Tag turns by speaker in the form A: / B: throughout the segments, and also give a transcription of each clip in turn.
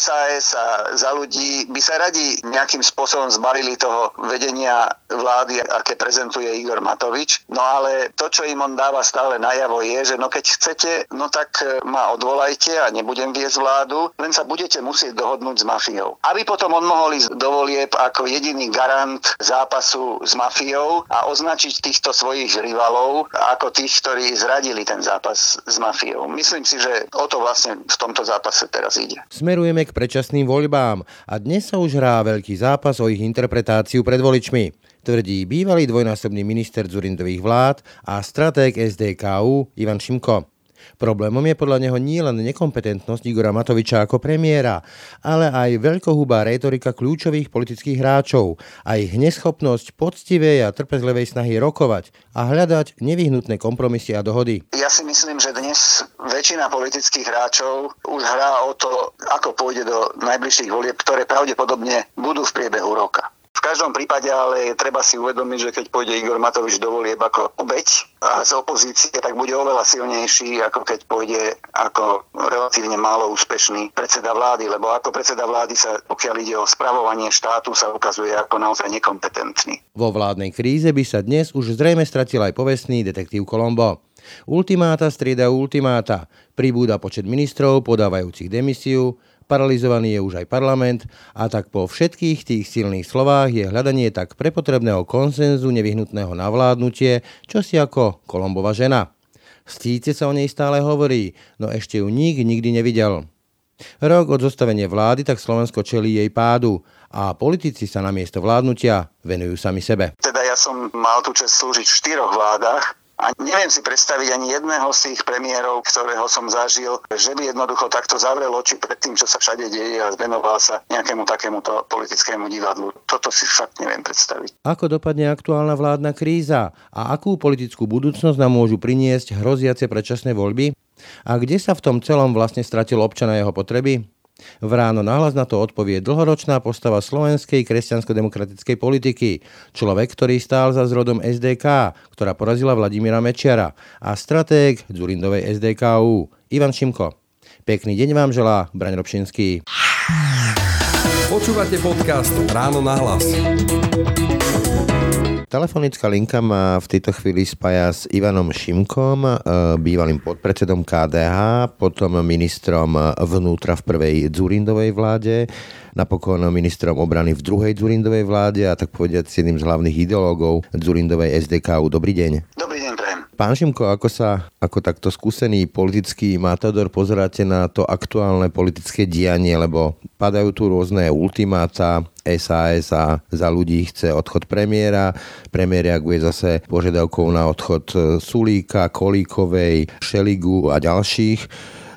A: SAS a za ľudí by sa radi nejakým spôsobom zbavili toho vedenia vlády, aké prezentuje Igor Matovič. No ale to, čo im on dáva stále najavo je, že no keď chcete, no tak e, ma odvolajte a nebudem viesť vládu, len sa budete musieť dohodnúť s mafiou. Aby potom on mohol ísť do volieb ako jediný garant zápasu s mafiou a označiť týchto svojich rivalov ako tých, ktorí zradili ten zápas s mafiou. Myslím si, že o to vlastne v tomto zápase teraz ide.
B: Smerujeme k predčasným voľbám a dnes sa už hrá veľký zápas o ich interpretáciu pred voličmi tvrdí bývalý dvojnásobný minister Zurindových vlád a stratég SDKU Ivan Šimko. Problémom je podľa neho nielen nekompetentnosť Igora Matoviča ako premiéra, ale aj veľkohubá retorika kľúčových politických hráčov a ich neschopnosť poctivej a trpezlivej snahy rokovať a hľadať nevyhnutné kompromisy a dohody.
A: Ja si myslím, že dnes väčšina politických hráčov už hrá o to, ako pôjde do najbližších volieb, ktoré pravdepodobne budú v priebehu roka. V každom prípade ale treba si uvedomiť, že keď pôjde Igor Matovič do volieb ako obeď a z opozície, tak bude oveľa silnejší, ako keď pôjde ako relatívne málo úspešný predseda vlády, lebo ako predseda vlády sa, pokiaľ ide o spravovanie štátu, sa ukazuje ako naozaj nekompetentný.
B: Vo vládnej kríze by sa dnes už zrejme stratil aj povestný detektív Kolombo. Ultimáta strieda ultimáta. Pribúda počet ministrov podávajúcich demisiu, paralizovaný je už aj parlament a tak po všetkých tých silných slovách je hľadanie tak prepotrebného konsenzu nevyhnutného na vládnutie, čo si ako Kolombova žena. Stíce sa o nej stále hovorí, no ešte ju nik nikdy nevidel. Rok od zostavenia vlády tak Slovensko čelí jej pádu a politici sa na miesto vládnutia venujú sami sebe.
A: Teda ja som mal tu čest slúžiť v štyroch vládach a neviem si predstaviť ani jedného z tých premiérov, ktorého som zažil, že by jednoducho takto zavrel oči pred tým, čo sa všade deje a venoval sa nejakému takémuto politickému divadlu. Toto si fakt neviem predstaviť.
B: Ako dopadne aktuálna vládna kríza a akú politickú budúcnosť nám môžu priniesť hroziace predčasné voľby? A kde sa v tom celom vlastne stratil občana jeho potreby? V ráno nahlas na to odpovie dlhoročná postava slovenskej kresťansko-demokratickej politiky, človek, ktorý stál za zrodom SDK, ktorá porazila Vladimíra Mečiara a stratég Zurindovej SDKU, Ivan Šimko. Pekný deň vám želá Braň Robšinský.
C: Počúvate podcast Ráno na hlas.
B: Telefonická linka ma v tejto chvíli spája s Ivanom Šimkom, e, bývalým podpredsedom KDH, potom ministrom vnútra v prvej Dzurindovej vláde, napokon ministrom obrany v druhej Dzurindovej vláde a tak povediať s jedným z hlavných ideológov Dzurindovej SDKU. Dobrý deň.
A: Dobrý deň, prajem.
B: Pán Šimko, ako sa ako takto skúsený politický matador pozeráte na to aktuálne politické dianie, lebo padajú tu rôzne ultimáta, SAS a za ľudí chce odchod premiéra. Premiér reaguje zase požiadavkou na odchod e, Sulíka, Kolíkovej, Šeligu a ďalších.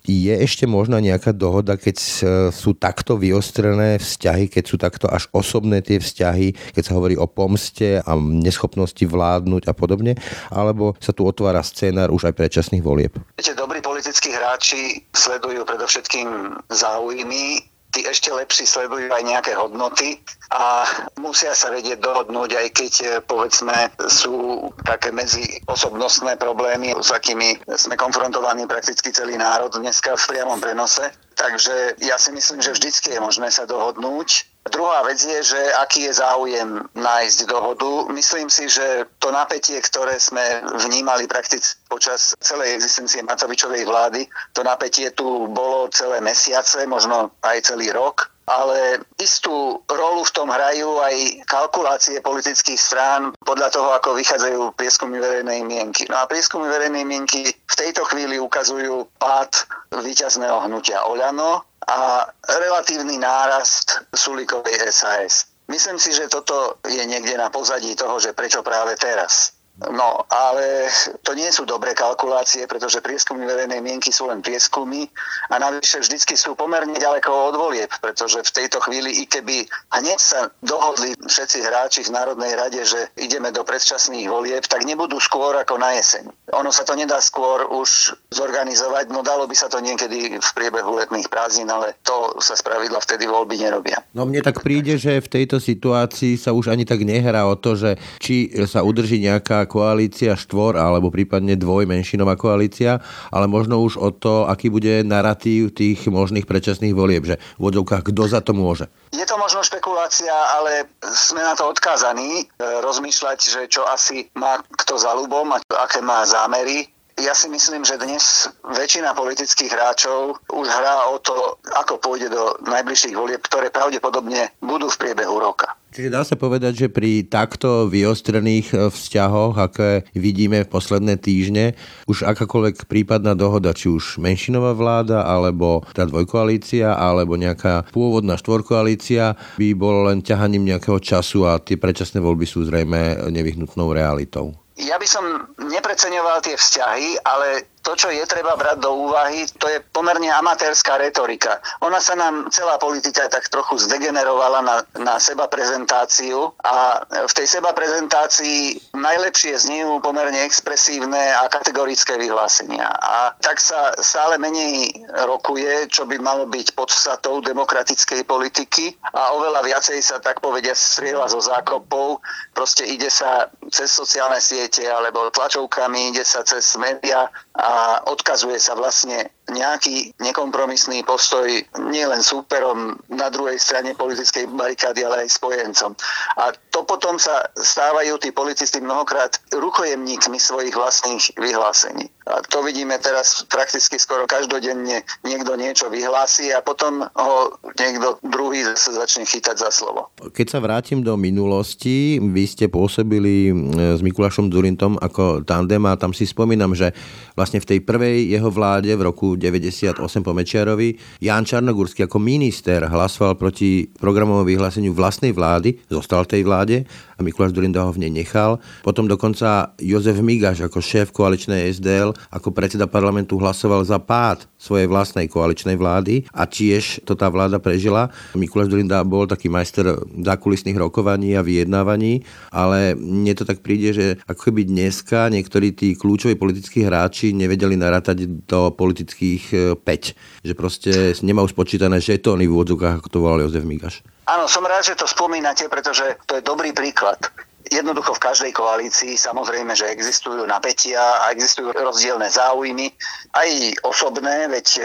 B: Je ešte možná nejaká dohoda, keď e, sú takto vyostrené vzťahy, keď sú takto až osobné tie vzťahy, keď sa hovorí o pomste a neschopnosti vládnuť a podobne? Alebo sa tu otvára scénar už aj predčasných volieb?
A: Viete, dobrí politickí hráči sledujú predovšetkým záujmy tí ešte lepší sledujú aj nejaké hodnoty a musia sa vedieť dohodnúť, aj keď eh, povedzme sú také medzi osobnostné problémy, s akými sme konfrontovaní prakticky celý národ dneska v priamom prenose. Takže ja si myslím, že vždycky je možné sa dohodnúť Druhá vec je, že aký je záujem nájsť dohodu. Myslím si, že to napätie, ktoré sme vnímali prakticky počas celej existencie Matovičovej vlády, to napätie tu bolo celé mesiace, možno aj celý rok ale istú rolu v tom hrajú aj kalkulácie politických strán podľa toho, ako vychádzajú prieskumy verejnej mienky. No a prieskumy verejnej mienky v tejto chvíli ukazujú pád víťazného hnutia Oľano, a relatívny nárast Sulikovej SAS. Myslím si, že toto je niekde na pozadí toho, že prečo práve teraz. No, ale to nie sú dobré kalkulácie, pretože prieskumy verejnej mienky sú len prieskumy a navyše vždycky sú pomerne ďaleko od volieb, pretože v tejto chvíli, i keby hneď sa dohodli všetci hráči v Národnej rade, že ideme do predčasných volieb, tak nebudú skôr ako na jeseň. Ono sa to nedá skôr už zorganizovať, no dalo by sa to niekedy v priebehu letných prázdnin, ale to sa spravidla vtedy voľby nerobia.
B: No mne tak príde, že v tejto situácii sa už ani tak nehrá o to, že či sa udrží nejaká koalícia štvor alebo prípadne dvojmenšinová koalícia, ale možno už o to, aký bude narratív tých možných predčasných volieb, že v odzovkách kto za to môže.
A: Je to možno špekulácia, ale sme na to odkázaní e, rozmýšľať, že čo asi má kto za ľubom a aké má zámery. Ja si myslím, že dnes väčšina politických hráčov už hrá o to, ako pôjde do najbližších volieb, ktoré pravdepodobne budú v priebehu roka.
B: Čiže dá sa povedať, že pri takto vyostrených e, vzťahoch, aké vidíme v posledné týždne, už akákoľvek prípadná dohoda, či už menšinová vláda, alebo tá dvojkoalícia, alebo nejaká pôvodná štvorkoalícia, by bolo len ťahaním nejakého času a tie predčasné voľby sú zrejme nevyhnutnou realitou.
A: Ja by som nepreceňoval tie vzťahy, ale to, čo je treba brať do úvahy, to je pomerne amatérska retorika. Ona sa nám, celá politika tak trochu zdegenerovala na, na seba prezentáciu a v tej seba prezentácii najlepšie znejú pomerne expresívne a kategorické vyhlásenia. A tak sa stále menej rokuje, čo by malo byť podstatou demokratickej politiky a oveľa viacej sa tak povedia strieľa zo zákopov. Proste ide sa cez sociálne siete alebo tlačovkami, ide sa cez média a odkazuje sa vlastne nejaký nekompromisný postoj nielen súperom na druhej strane politickej barikády, ale aj spojencom. A to potom sa stávajú tí policisti mnohokrát rukojemníkmi svojich vlastných vyhlásení. A to vidíme teraz prakticky skoro každodenne niekto niečo vyhlási a potom ho niekto druhý zase začne chytať za slovo.
B: Keď sa vrátim do minulosti, vy ste pôsobili s Mikulášom Durintom ako tandem a tam si spomínam, že vlastne v tej prvej jeho vláde v roku 98 po Mečiarovi. Jan Čarnogurský ako minister hlasoval proti programovému vyhláseniu vlastnej vlády, zostal tej vláde Mikuláš Durinda ho v nej nechal. Potom dokonca Jozef Migaš ako šéf koaličnej SDL, ako predseda parlamentu hlasoval za pád svojej vlastnej koaličnej vlády a tiež to tá vláda prežila. Mikuláš Durinda bol taký majster zákulisných rokovaní a vyjednávaní, ale mne to tak príde, že ako keby dneska niektorí tí kľúčoví politickí hráči nevedeli narátať do politických 5. E, že proste nemá už počítané žetóny v úvodzovkách, ako to volal Jozef Migaš.
A: Áno, som rád, že to spomínate, pretože to je dobrý príklad. Jednoducho v každej koalícii samozrejme, že existujú napätia a existujú rozdielne záujmy, aj osobné, veď e,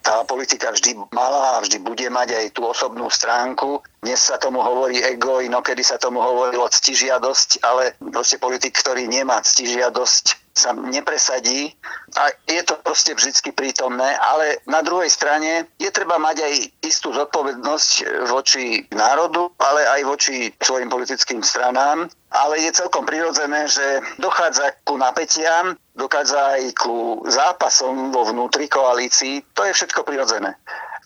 A: tá politika vždy mala a vždy bude mať aj tú osobnú stránku. Dnes sa tomu hovorí ego, inokedy sa tomu hovorilo ctižiadosť, ale proste politik, ktorý nemá ctižiadosť, sa nepresadí a je to proste vždy prítomné, ale na druhej strane je treba mať aj istú zodpovednosť voči národu, ale aj voči svojim politickým stranám. Ale je celkom prirodzené, že dochádza ku napätiam, dochádza aj ku zápasom vo vnútri koalícií. To je všetko prirodzené.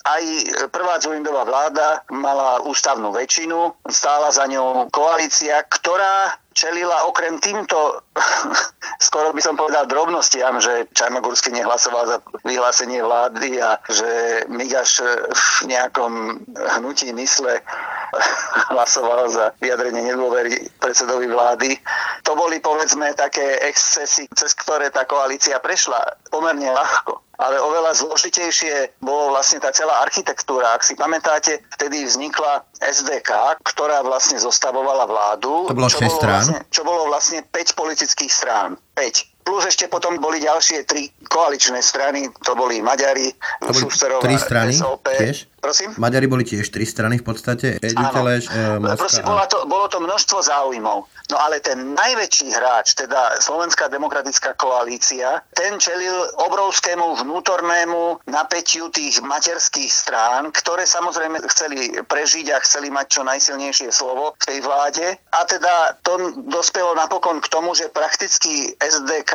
A: Aj prvá Zulindová vláda mala ústavnú väčšinu, stála za ňou koalícia, ktorá čelila okrem týmto, skoro by som povedal drobnostiam, že Čarnogórsky nehlasoval za vyhlásenie vlády a že Migaš v nejakom hnutí mysle hlasoval za vyjadrenie nedôvery predsedovi vlády. To boli povedzme také excesy, cez ktoré tá koalícia prešla pomerne ľahko ale oveľa zložitejšie bolo vlastne tá celá architektúra. Ak si pamätáte, vtedy vznikla SDK, ktorá vlastne zostavovala vládu.
B: To bolo 6 strán.
A: Vlastne, čo bolo vlastne 5 politických strán. 5. Plus ešte potom boli ďalšie tri koaličné strany, to boli Maďari,
B: to boli tri strany SOP. Tiež?
A: Prosím?
B: Maďari boli tiež tri strany v podstate, Editeleš, e,
A: Proste a... to, bolo to množstvo záujmov. No ale ten najväčší hráč, teda Slovenská demokratická koalícia, ten čelil obrovskému vnútornému napätiu tých materských strán, ktoré samozrejme chceli prežiť a chceli mať čo najsilnejšie slovo v tej vláde. A teda to dospelo napokon k tomu, že prakticky SDK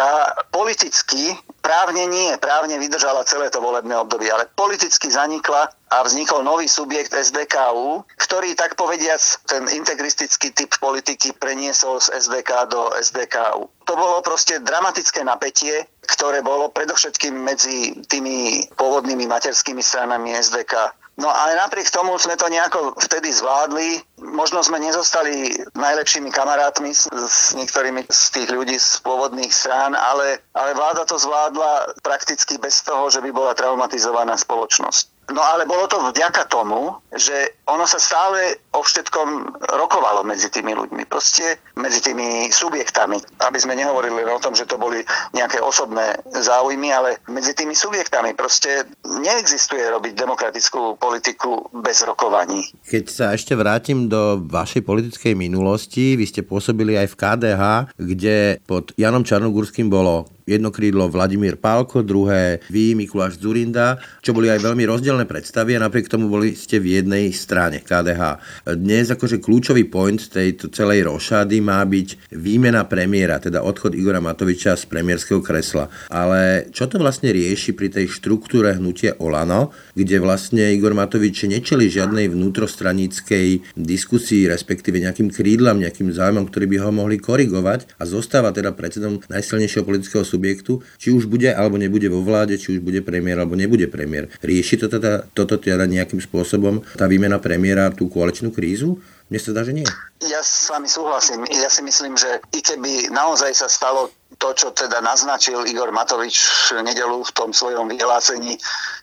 A: politicky, právne nie, právne vydržala celé to volebné obdobie, ale politicky zanikla a vznikol nový subjekt SDKU, ktorý tak povediac ten integristický typ politiky preniesol z SDK do SDKU. To bolo proste dramatické napätie, ktoré bolo predovšetkým medzi tými pôvodnými materskými stranami SDK No ale napriek tomu sme to nejako vtedy zvládli. Možno sme nezostali najlepšími kamarátmi s, s niektorými z tých ľudí z pôvodných strán, ale, ale vláda to zvládla prakticky bez toho, že by bola traumatizovaná spoločnosť. No ale bolo to vďaka tomu, že ono sa stále o všetkom rokovalo medzi tými ľuďmi, proste medzi tými subjektami, aby sme nehovorili o tom, že to boli nejaké osobné záujmy, ale medzi tými subjektami proste neexistuje robiť demokratickú politiku bez rokovaní.
B: Keď sa ešte vrátim do vašej politickej minulosti, vy ste pôsobili aj v KDH, kde pod Janom Čarnogurským bolo jedno krídlo Vladimír Pálko, druhé vy, Mikuláš Zurinda, čo boli aj veľmi rozdielne predstavy a napriek tomu boli ste v jednej strane KDH. Dnes akože kľúčový point tejto celej rošady má byť výmena premiéra, teda odchod Igora Matoviča z premiérskeho kresla. Ale čo to vlastne rieši pri tej štruktúre hnutia Olano, kde vlastne Igor Matovič nečeli žiadnej vnútrostranickej diskusii, respektíve nejakým krídlam, nejakým záujmom, ktorý by ho mohli korigovať a zostáva teda predsedom najsilnejšieho politického subjektu, či už bude alebo nebude vo vláde, či už bude premiér alebo nebude premiér. Rieši to teda, toto teda nejakým spôsobom tá výmena premiéra tú koaličnú krízu? Mne sa zdá, že nie.
A: Ja s vami súhlasím. Ja si myslím, že i keby naozaj sa stalo to, čo teda naznačil Igor Matovič v nedelu v tom svojom vyhlásení,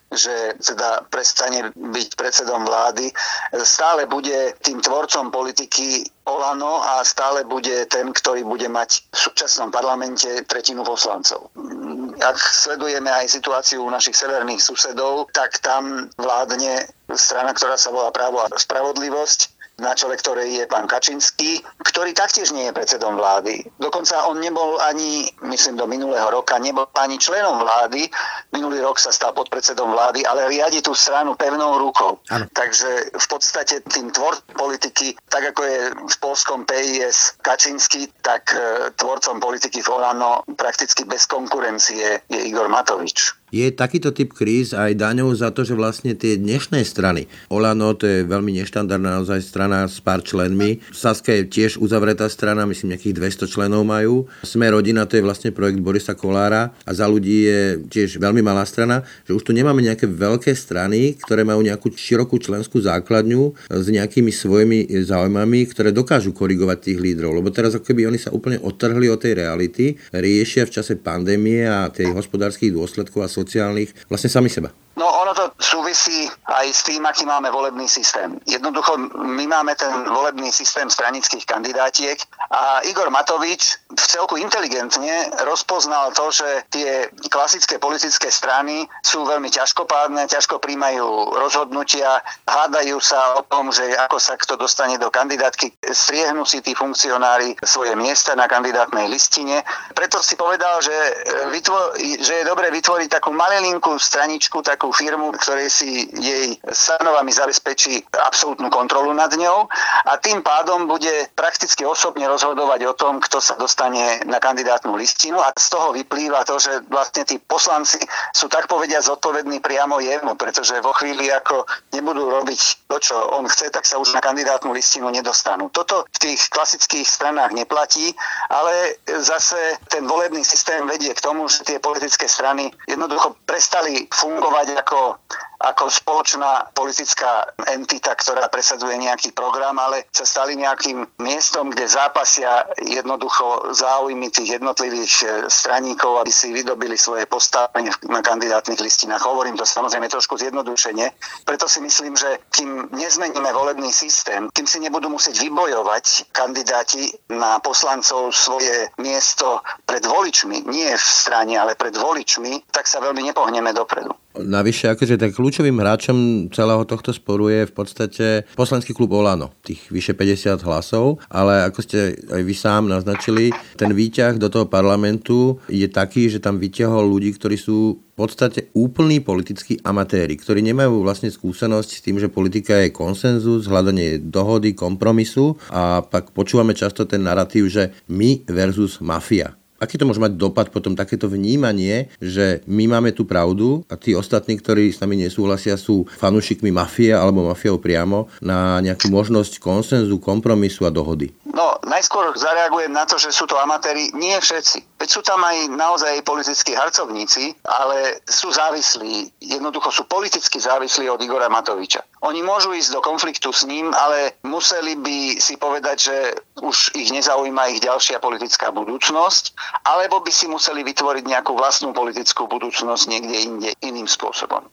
A: že teda prestane byť predsedom vlády, stále bude tým tvorcom politiky Olano a stále bude ten, ktorý bude mať v súčasnom parlamente tretinu poslancov. Ak sledujeme aj situáciu našich severných susedov, tak tam vládne strana, ktorá sa volá Právo a spravodlivosť na čele ktorej je pán Kačinský, ktorý taktiež nie je predsedom vlády. Dokonca on nebol ani, myslím do minulého roka, nebol ani členom vlády. Minulý rok sa stal podpredsedom vlády, ale riadi tú stranu pevnou rukou. Ano. Takže v podstate tým tvor politiky, tak ako je v polskom PIS Kačinský, tak e, tvorcom politiky v Olano prakticky bez konkurencie je Igor Matovič.
B: Je takýto typ kríz aj daňou za to, že vlastne tie dnešné strany, Olano to je veľmi neštandardná naozaj strana s pár členmi, Saska je tiež uzavretá strana, myslím nejakých 200 členov majú, Sme rodina to je vlastne projekt Borisa Kolára a za ľudí je tiež veľmi malá strana, že už tu nemáme nejaké veľké strany, ktoré majú nejakú širokú členskú základňu s nejakými svojimi záujmami, ktoré dokážu korigovať tých lídrov, lebo teraz ako keby oni sa úplne odtrhli od tej reality, riešia v čase pandémie a tej hospodárskych dôsledkov a sociálnych vlastne sami seba.
A: No ono to súvisí aj s tým, aký máme volebný systém. Jednoducho my máme ten volebný systém stranických kandidátiek a Igor Matovič v celku inteligentne rozpoznal to, že tie klasické politické strany sú veľmi ťažkopádne, ťažko príjmajú rozhodnutia, hádajú sa o tom, že ako sa kto dostane do kandidátky, striehnú si tí funkcionári svoje miesta na kandidátnej listine. Preto si povedal, že, vytvo- že je dobre vytvoriť takú malelinkú straničku, takú veľkú firmu, ktorej si jej stanovami zabezpečí absolútnu kontrolu nad ňou a tým pádom bude prakticky osobne rozhodovať o tom, kto sa dostane na kandidátnu listinu a z toho vyplýva to, že vlastne tí poslanci sú tak povedia zodpovední priamo jemu, pretože vo chvíli, ako nebudú robiť to, čo on chce, tak sa už na kandidátnu listinu nedostanú. Toto v tých klasických stranách neplatí, ale zase ten volebný systém vedie k tomu, že tie politické strany jednoducho prestali fungovať ako ako spoločná politická entita, ktorá presadzuje nejaký program, ale sa stali nejakým miestom, kde zápasia jednoducho záujmy tých jednotlivých e, straníkov, aby si vydobili svoje postavenie na kandidátnych listinách. Hovorím to samozrejme trošku zjednodušene. Preto si myslím, že kým nezmeníme volebný systém, kým si nebudú musieť vybojovať kandidáti na poslancov svoje miesto pred voličmi, nie v strane, ale pred voličmi, tak sa veľmi nepohneme dopredu.
B: Navyše, akože tak kľúčovým hráčom celého tohto sporu je v podstate poslanský klub Olano, tých vyše 50 hlasov, ale ako ste aj vy sám naznačili, ten výťah do toho parlamentu je taký, že tam vyťahol ľudí, ktorí sú v podstate úplní politickí amatéri, ktorí nemajú vlastne skúsenosť s tým, že politika je konsenzus, hľadanie dohody, kompromisu. A pak počúvame často ten narratív, že my versus mafia Aký to môže mať dopad potom takéto vnímanie, že my máme tú pravdu a tí ostatní, ktorí s nami nesúhlasia, sú fanúšikmi mafie alebo mafiou priamo na nejakú možnosť konsenzu, kompromisu a dohody?
A: No, najskôr zareagujem na to, že sú to amatéri. Nie všetci. Veď sú tam aj naozaj politickí harcovníci, ale sú závislí, jednoducho sú politicky závislí od Igora Matoviča. Oni môžu ísť do konfliktu s ním, ale museli by si povedať, že už ich nezaujíma ich ďalšia politická budúcnosť, alebo by si museli vytvoriť nejakú vlastnú politickú budúcnosť niekde inde iným spôsobom.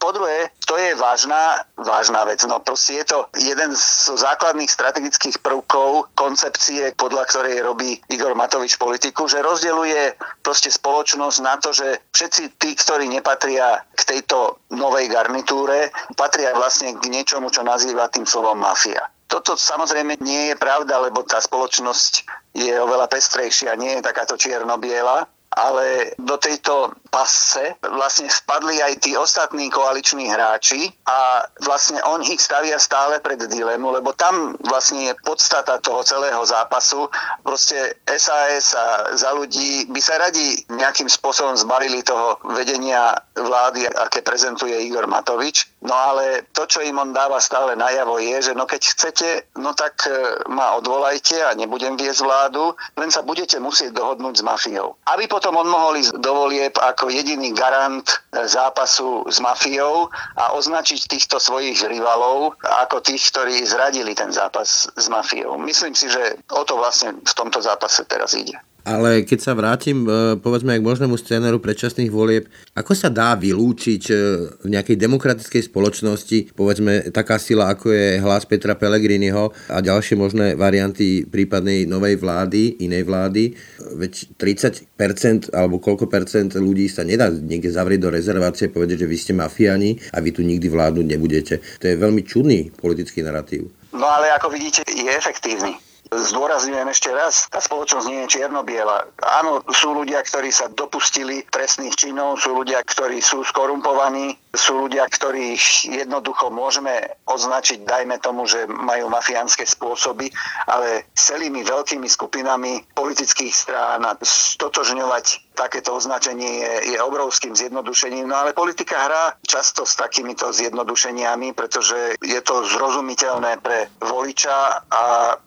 A: Po druhé, to je vážna, vážna vec. No proste je to jeden z základných strategických prvkov koncepcie, podľa ktorej robí Igor Matovič politiku, že rozdeľuje proste spoločnosť na to, že všetci tí, ktorí nepatria k tejto novej garnitúre, patria vlastne k niečomu, čo nazýva tým slovom mafia. Toto samozrejme nie je pravda, lebo tá spoločnosť je oveľa pestrejšia, nie je takáto čierno-biela ale do tejto pasce vlastne spadli aj tí ostatní koaliční hráči a vlastne on ich stavia stále pred dilemu, lebo tam vlastne je podstata toho celého zápasu. Proste SAS a za ľudí by sa radi nejakým spôsobom zbavili toho vedenia vlády, aké prezentuje Igor Matovič. No ale to, čo im on dáva stále najavo je, že no keď chcete, no tak e, ma odvolajte a nebudem viesť vládu, len sa budete musieť dohodnúť s mafiou. Aby potom on mohol ísť do volieb ako jediný garant e, zápasu s mafiou a označiť týchto svojich rivalov ako tých, ktorí zradili ten zápas s mafiou. Myslím si, že o to vlastne v tomto zápase teraz ide.
B: Ale keď sa vrátim, e, povedzme, k možnému scénaru predčasných volieb, ako sa dá vylúčiť e, v nejakej demokratickej spoločnosti, povedzme, taká sila, ako je hlas Petra Pellegriniho a ďalšie možné varianty prípadnej novej vlády, inej vlády, veď 30% alebo koľko percent ľudí sa nedá niekde zavrieť do rezervácie povedať, že vy ste mafiani a vy tu nikdy vládnuť nebudete. To je veľmi čudný politický narratív.
A: No ale ako vidíte, je efektívny. Zdôrazňujem ešte raz, tá spoločnosť nie je čierno-biela. Áno, sú ľudia, ktorí sa dopustili trestných činov, sú ľudia, ktorí sú skorumpovaní, sú ľudia, ktorých jednoducho môžeme označiť, dajme tomu, že majú mafiánske spôsoby, ale celými veľkými skupinami politických strán a stotožňovať takéto označenie je, je obrovským zjednodušením. No ale politika hrá často s takýmito zjednodušeniami, pretože je to zrozumiteľné pre voliča a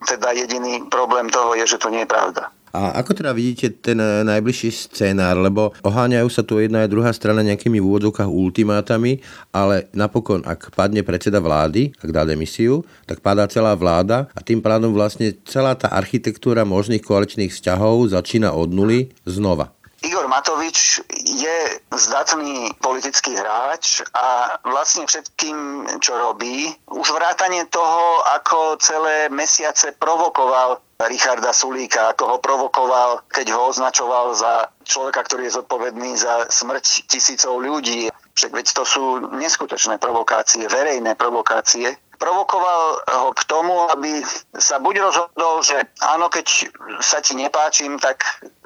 A: teda jediný problém toho je, že to nie je pravda.
B: A ako teda vidíte ten eh, najbližší scénár, lebo oháňajú sa tu jedna aj druhá strana nejakými v úvodzovkách ultimátami, ale napokon, ak padne predseda vlády, ak dá demisiu, tak padá celá vláda a tým pádom vlastne celá tá architektúra možných koaličných vzťahov začína od nuly znova.
A: Igor Matovič je zdatný politický hráč a vlastne všetkým, čo robí, už vrátanie toho, ako celé mesiace provokoval Richarda Sulíka, ako ho provokoval, keď ho označoval za človeka, ktorý je zodpovedný za smrť tisícov ľudí. Však veď to sú neskutočné provokácie, verejné provokácie. Provokoval ho k tomu, aby sa buď rozhodol, že áno, keď sa ti nepáčim, tak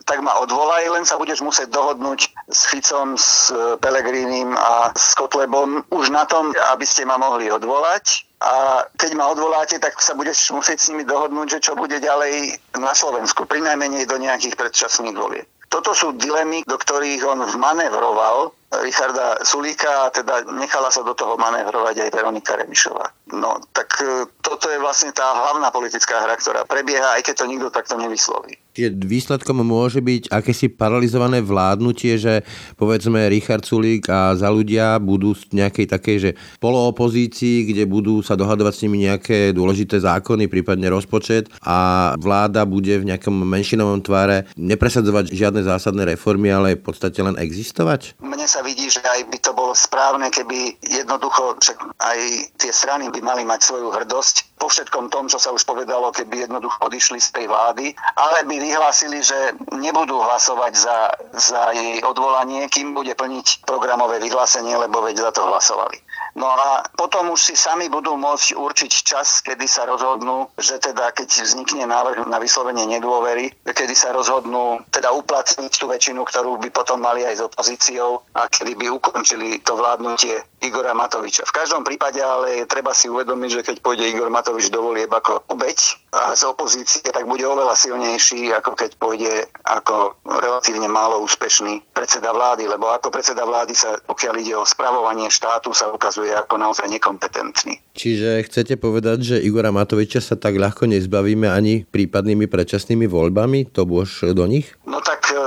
A: tak ma odvolaj, len sa budeš musieť dohodnúť s Ficom, s Pelegrínim a s Kotlebom už na tom, aby ste ma mohli odvolať. A keď ma odvoláte, tak sa budeš musieť s nimi dohodnúť, že čo bude ďalej na Slovensku, pri najmenej do nejakých predčasných volieb. Toto sú dilemy, do ktorých on vmanevroval Richarda Sulíka a teda nechala sa do toho manévrovať aj Veronika Remišová. No, tak e, toto je vlastne tá hlavná politická hra, ktorá prebieha, aj keď to nikto takto nevysloví.
B: Čiže výsledkom môže byť akési paralizované vládnutie, že povedzme Richard Sulík a za ľudia budú v nejakej takej, že poloopozícii, kde budú sa dohadovať s nimi nejaké dôležité zákony, prípadne rozpočet a vláda bude v nejakom menšinovom tvare nepresadzovať žiadne zásadné reformy, ale v podstate len existovať?
A: Mne sa vidí, že aj by to bolo správne, keby jednoducho, však aj tie strany by mali mať svoju hrdosť po všetkom tom, čo sa už povedalo, keby jednoducho odišli z tej vlády, ale by vyhlásili, že nebudú hlasovať za, za jej odvolanie, kým bude plniť programové vyhlásenie, lebo veď za to hlasovali. No a potom už si sami budú môcť určiť čas, kedy sa rozhodnú, že teda keď vznikne návrh na vyslovenie nedôvery, kedy sa rozhodnú teda uplatniť tú väčšinu, ktorú by potom mali aj s opozíciou a kedy by ukončili to vládnutie Igora Matoviča. V každom prípade ale treba si uvedomiť, že keď pôjde Igor Matovič do volieb ako obeď a z opozície, tak bude oveľa silnejší, ako keď pôjde ako relatívne málo úspešný predseda vlády, lebo ako predseda vlády sa, pokiaľ ide o spravovanie štátu, sa ukazuje je ako naozaj nekompetentný.
B: Čiže chcete povedať, že Igora Matoviča sa tak ľahko nezbavíme ani prípadnými predčasnými voľbami? To bož do nich?
A: No tak e,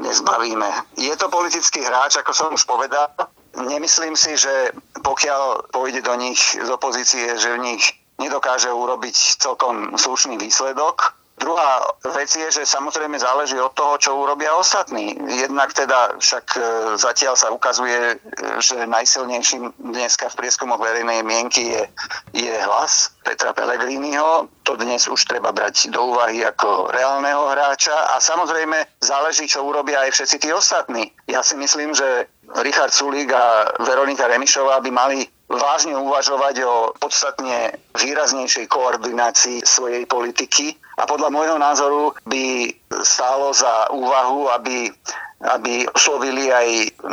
A: nezbavíme. Je to politický hráč, ako som už povedal. Nemyslím si, že pokiaľ pôjde do nich z opozície, že v nich nedokáže urobiť celkom slušný výsledok. Druhá vec je, že samozrejme záleží od toho, čo urobia ostatní. Jednak teda však e, zatiaľ sa ukazuje, e, že najsilnejším dneska v prieskumoch verejnej mienky je, je hlas Petra Pellegriniho. To dnes už treba brať do úvahy ako reálneho hráča a samozrejme záleží, čo urobia aj všetci tí ostatní. Ja si myslím, že Richard Sulík a Veronika Remišová by mali vážne uvažovať o podstatne výraznejšej koordinácii svojej politiky a podľa môjho názoru by stálo za úvahu, aby, aby oslovili aj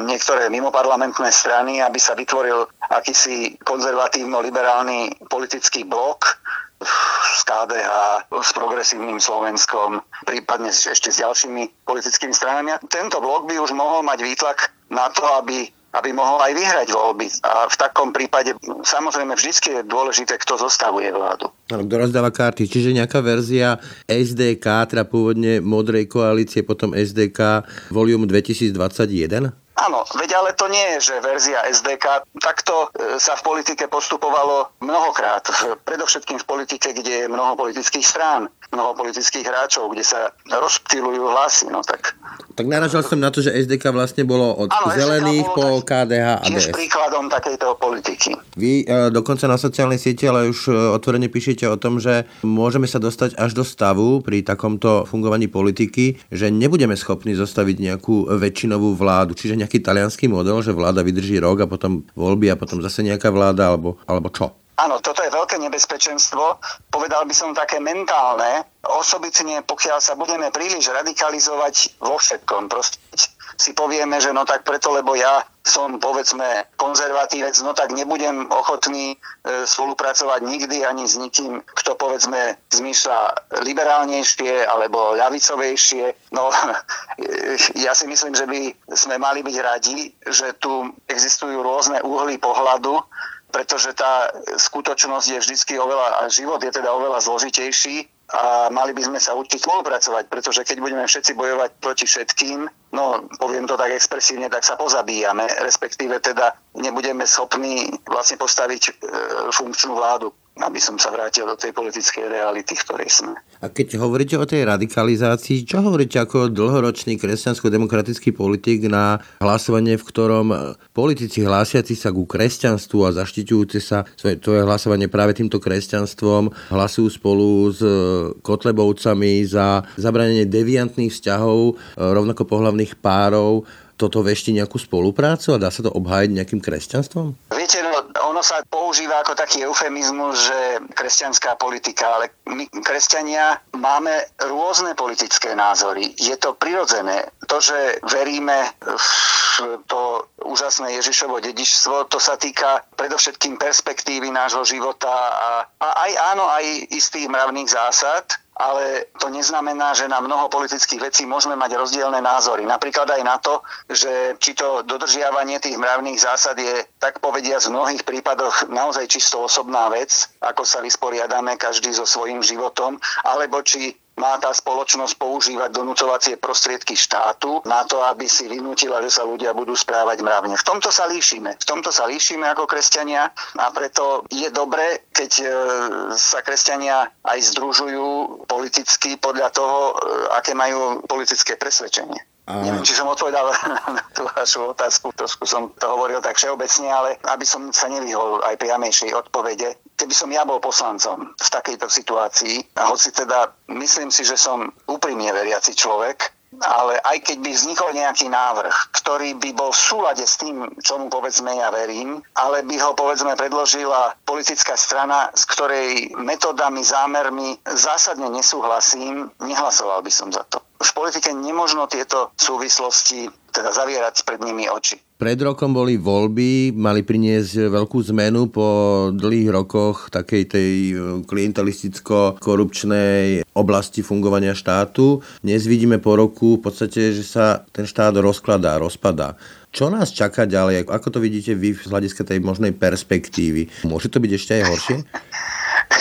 A: niektoré mimoparlamentné strany, aby sa vytvoril akýsi konzervatívno-liberálny politický blok, s KDH, s progresívnym Slovenskom, prípadne ešte s ďalšími politickými stranami. Tento blok by už mohol mať výtlak na to, aby aby mohol aj vyhrať voľby. A v takom prípade samozrejme vždy je dôležité, kto zostavuje vládu.
B: Áno, kto rozdáva karty. Čiže nejaká verzia SDK, teda pôvodne modrej koalície, potom SDK Volume 2021?
A: Áno, veď ale to nie je, že verzia SDK. Takto e, sa v politike postupovalo mnohokrát. Predovšetkým v politike, kde je mnoho politických strán, mnoho politických hráčov, kde sa rozptýlujú hlasy. No tak
B: tak naražal som na to, že SDK vlastne bolo od ano, zelených po KDH a DS.
A: príkladom takejto politiky.
B: Vy e, dokonca na sociálnej siete ale už e, otvorene píšete o tom, že môžeme sa dostať až do stavu pri takomto fungovaní politiky, že nebudeme schopní zostaviť nejakú väčšinovú vládu, čiže nejaký talianský model, že vláda vydrží rok a potom voľby a potom zase nejaká vláda, alebo, alebo čo?
A: Áno, toto je veľké nebezpečenstvo, povedal by som také mentálne, osobitne pokiaľ sa budeme príliš radikalizovať vo všetkom. Proste si povieme, že no tak preto, lebo ja som povedzme konzervatívec, no tak nebudem ochotný e, spolupracovať nikdy ani s nikým, kto povedzme zmýšľa liberálnejšie alebo ľavicovejšie. No ja si myslím, že by sme mali byť radi, že tu existujú rôzne úhly pohľadu pretože tá skutočnosť je vždy oveľa, a život je teda oveľa zložitejší a mali by sme sa učiť spolupracovať, pretože keď budeme všetci bojovať proti všetkým, no poviem to tak expresívne, tak sa pozabíjame, respektíve teda nebudeme schopní vlastne postaviť e, funkčnú vládu aby som sa vrátil do tej politickej reality, v ktorej sme.
B: A keď hovoríte o tej radikalizácii, čo hovoríte ako dlhoročný kresťansko-demokratický politik na hlasovanie, v ktorom politici hlásiaci sa ku kresťanstvu a zaštiťujúci sa svoje, je hlasovanie práve týmto kresťanstvom hlasujú spolu s Kotlebovcami za zabranenie deviantných vzťahov rovnako pohlavných párov toto vešti nejakú spoluprácu a dá sa to obhájiť nejakým kresťanstvom?
A: Viete, no, ono sa používa ako taký eufemizmus, že kresťanská politika, ale my kresťania máme rôzne politické názory. Je to prirodzené. To, že veríme v to úžasné Ježišovo dedičstvo, to sa týka predovšetkým perspektívy nášho života a, a aj áno, aj istých mravných zásad, ale to neznamená, že na mnoho politických vecí môžeme mať rozdielne názory. Napríklad aj na to, že či to dodržiavanie tých mravných zásad je, tak povedia v mnohých prípadoch naozaj čisto osobná vec, ako sa vysporiadame každý so svojím životom, alebo či má tá spoločnosť používať donúcovacie prostriedky štátu na to, aby si vynútila, že sa ľudia budú správať mravne. V tomto sa líšime. V tomto sa líšime ako kresťania a preto je dobre, keď e, sa kresťania aj združujú politicky podľa toho, e, aké majú politické presvedčenie. A... Neviem, či som odpovedal na tú vašu otázku, trošku som to hovoril tak všeobecne, ale aby som sa nevyhol aj priamejšej odpovede. Keby som ja bol poslancom v takejto situácii, a hoci teda myslím si, že som úprimne veriaci človek, ale aj keď by vznikol nejaký návrh, ktorý by bol v súlade s tým, čomu povedzme ja verím, ale by ho povedzme predložila politická strana, s ktorej metodami, zámermi zásadne nesúhlasím, nehlasoval by som za to. V politike nemožno tieto súvislosti teda zavierať pred nimi oči.
B: Pred rokom boli voľby, mali priniesť veľkú zmenu po dlhých rokoch takej tej e, klientelisticko-korupčnej oblasti fungovania štátu. Dnes vidíme po roku v podstate, že sa ten štát rozkladá, rozpadá. Čo nás čaká ďalej? Ako to vidíte vy z hľadiska tej možnej perspektívy? Môže to byť ešte aj horšie?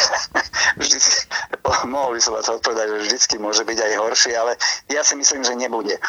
A: Vždy mohol by som vás odpovedať, že vždycky môže byť aj horšie, ale ja si myslím, že nebude. E,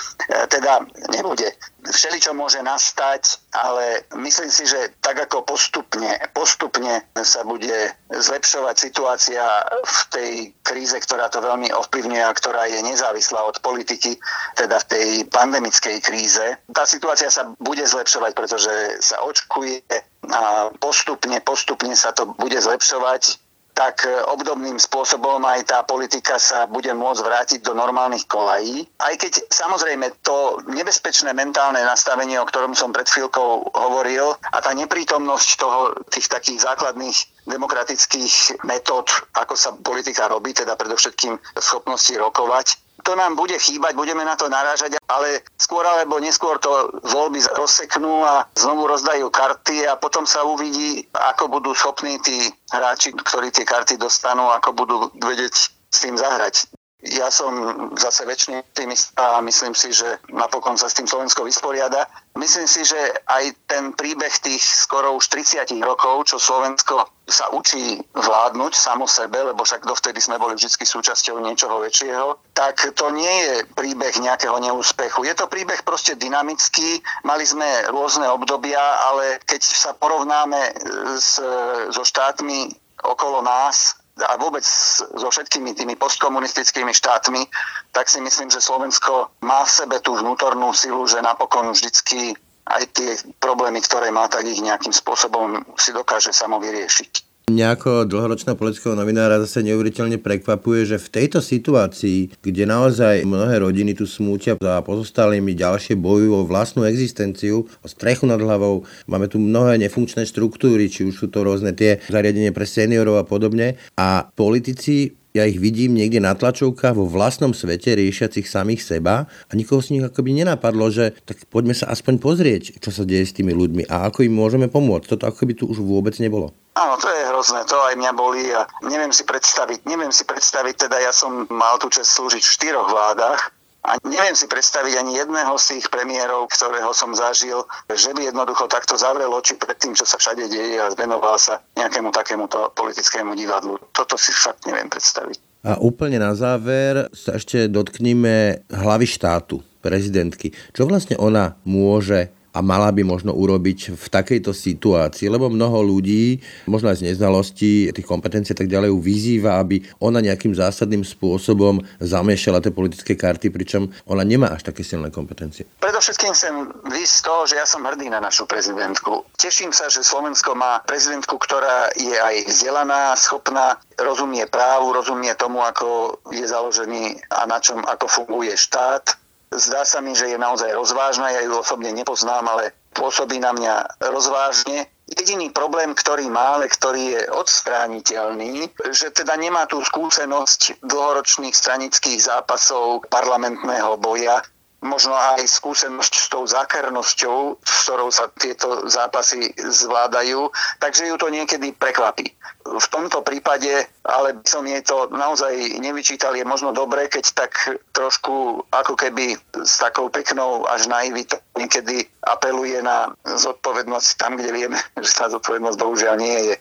A: teda nebude. Všeličo môže nastať, ale myslím si, že tak ako postupne, postupne sa bude zlepšovať situácia v tej kríze, ktorá to veľmi ovplyvňuje a ktorá je nezávislá od politiky, teda v tej pandemickej kríze. Tá situácia sa bude zlepšovať, pretože sa očkuje a postupne, postupne sa to bude zlepšovať tak e, obdobným spôsobom aj tá politika sa bude môcť vrátiť do normálnych kolají. Aj keď samozrejme to nebezpečné mentálne nastavenie, o ktorom som pred chvíľkou hovoril, a tá neprítomnosť toho, tých takých základných demokratických metód, ako sa politika robí, teda predovšetkým schopnosti rokovať, to nám bude chýbať, budeme na to narážať, ale skôr alebo neskôr to voľby rozseknú a znovu rozdajú karty a potom sa uvidí, ako budú schopní tí hráči, ktorí tie karty dostanú, ako budú vedieť s tým zahrať. Ja som zase väčšiný optimista a myslím si, že napokon sa s tým Slovensko vysporiada. Myslím si, že aj ten príbeh tých skoro už 30 rokov, čo Slovensko sa učí vládnuť samo sebe, lebo však dovtedy sme boli vždy súčasťou niečoho väčšieho, tak to nie je príbeh nejakého neúspechu. Je to príbeh proste dynamický, mali sme rôzne obdobia, ale keď sa porovnáme s, so štátmi okolo nás, a vôbec so všetkými tými postkomunistickými štátmi, tak si myslím, že Slovensko má v sebe tú vnútornú silu, že napokon vždycky aj tie problémy, ktoré má, tak ich nejakým spôsobom si dokáže samo vyriešiť.
B: Mňa ako dlhoročného politického novinára zase neuveriteľne prekvapuje, že v tejto situácii, kde naozaj mnohé rodiny tu smútia za pozostalými ďalšie bojujú o vlastnú existenciu, o strechu nad hlavou, máme tu mnohé nefunkčné štruktúry, či už sú to rôzne tie zariadenie pre seniorov a podobne. A politici ja ich vidím niekde na tlačovkách vo vlastnom svete riešiacich samých seba a nikoho z nich akoby nenapadlo, že tak poďme sa aspoň pozrieť, čo sa deje s tými ľuďmi a ako im môžeme pomôcť. Toto akoby tu už vôbec nebolo.
A: Áno, to je hrozné, to aj mňa bolí a neviem si predstaviť, neviem si predstaviť, teda ja som mal tu čas slúžiť v štyroch vládach a neviem si predstaviť ani jedného z tých premiérov, ktorého som zažil, že by jednoducho takto zavrel oči pred tým, čo sa všade deje a venoval sa nejakému takémuto politickému divadlu. Toto si fakt neviem predstaviť.
B: A úplne na záver sa ešte dotkníme hlavy štátu, prezidentky. Čo vlastne ona môže a mala by možno urobiť v takejto situácii, lebo mnoho ľudí, možno aj z neznalosti, tých kompetencií a tak ďalej, vyzýva, aby ona nejakým zásadným spôsobom zamiešala tie politické karty, pričom ona nemá až také silné kompetencie.
A: Predovšetkým chcem výsť z toho, že ja som hrdý na našu prezidentku. Teším sa, že Slovensko má prezidentku, ktorá je aj vzdelaná, schopná, rozumie právu, rozumie tomu, ako je založený a na čom, ako funguje štát Zdá sa mi, že je naozaj rozvážna, ja ju osobne nepoznám, ale pôsobí na mňa rozvážne. Jediný problém, ktorý má, ale ktorý je odstrániteľný, že teda nemá tú skúsenosť dlhoročných stranických zápasov parlamentného boja, možno aj skúsenosť s tou zákernosťou, s ktorou sa tieto zápasy zvládajú, takže ju to niekedy prekvapí v tomto prípade, ale by som jej to naozaj nevyčítal, je možno dobré, keď tak trošku ako keby s takou peknou až naivitou niekedy apeluje na zodpovednosť tam, kde vieme, že tá zodpovednosť bohužiaľ nie je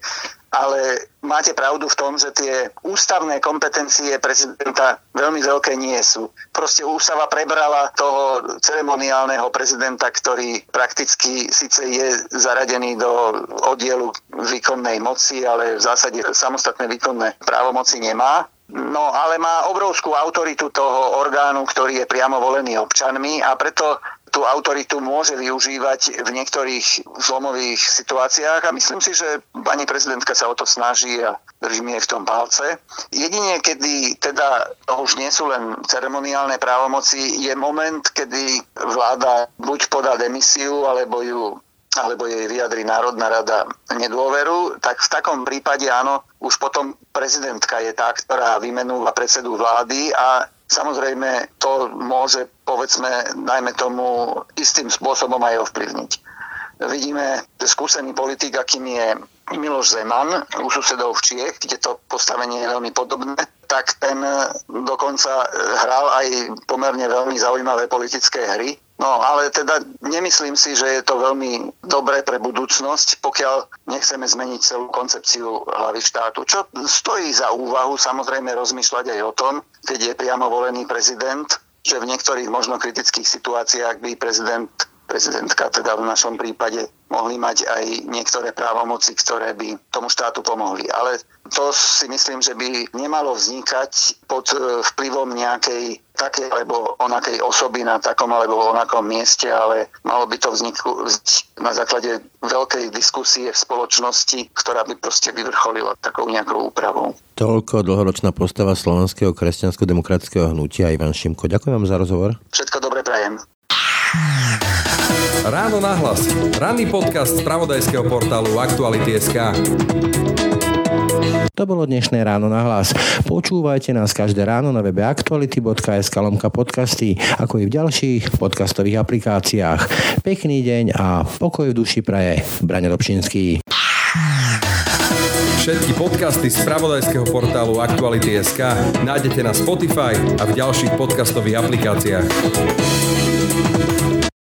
A: ale máte pravdu v tom, že tie ústavné kompetencie prezidenta veľmi veľké nie sú. Proste ústava prebrala toho ceremoniálneho prezidenta, ktorý prakticky síce je zaradený do oddielu výkonnej moci, ale v zásade samostatné výkonné právomoci nemá. No ale má obrovskú autoritu toho orgánu, ktorý je priamo volený občanmi a preto tú autoritu môže využívať v niektorých zlomových situáciách a myslím si, že pani prezidentka sa o to snaží a držím jej v tom palce. Jedine, kedy teda už nie sú len ceremoniálne právomoci, je moment, kedy vláda buď podá demisiu, alebo ju alebo jej vyjadri Národná rada nedôveru, tak v takom prípade áno, už potom prezidentka je tá, ktorá vymenúva predsedu vlády a Samozrejme, to môže, povedzme, najmä tomu istým spôsobom aj ovplyvniť. Vidíme, skúsený politik, akým je Miloš Zeman u susedov v Čiech, kde to postavenie je veľmi podobné, tak ten dokonca hral aj pomerne veľmi zaujímavé politické hry No ale teda nemyslím si, že je to veľmi dobré pre budúcnosť, pokiaľ nechceme zmeniť celú koncepciu hlavy štátu. Čo stojí za úvahu samozrejme rozmýšľať aj o tom, keď je priamo volený prezident, že v niektorých možno kritických situáciách by prezident prezidentka teda v našom prípade mohli mať aj niektoré právomoci, ktoré by tomu štátu pomohli. Ale to si myslím, že by nemalo vznikať pod e, vplyvom nejakej takej alebo onakej osoby na takom alebo onakom mieste, ale malo by to vzniknúť na základe veľkej diskusie v spoločnosti, ktorá by proste vyvrcholila takou nejakou úpravou.
B: Toľko dlhoročná postava slovenského kresťansko-demokratického hnutia Ivan Šimko. Ďakujem vám za rozhovor.
A: Všetko dobre prajem.
C: Ráno na hlas. Ranný podcast z pravodajského portálu Aktuality.sk.
B: To bolo dnešné ráno na hlas. Počúvajte nás každé ráno na webe aktuality.sk lomka podcasty, ako i v ďalších podcastových aplikáciách. Pekný deň a pokoj v duši praje. Brane Dobšinský.
C: Všetky podcasty z pravodajského portálu Aktuality.sk nájdete na Spotify a v ďalších podcastových aplikáciách.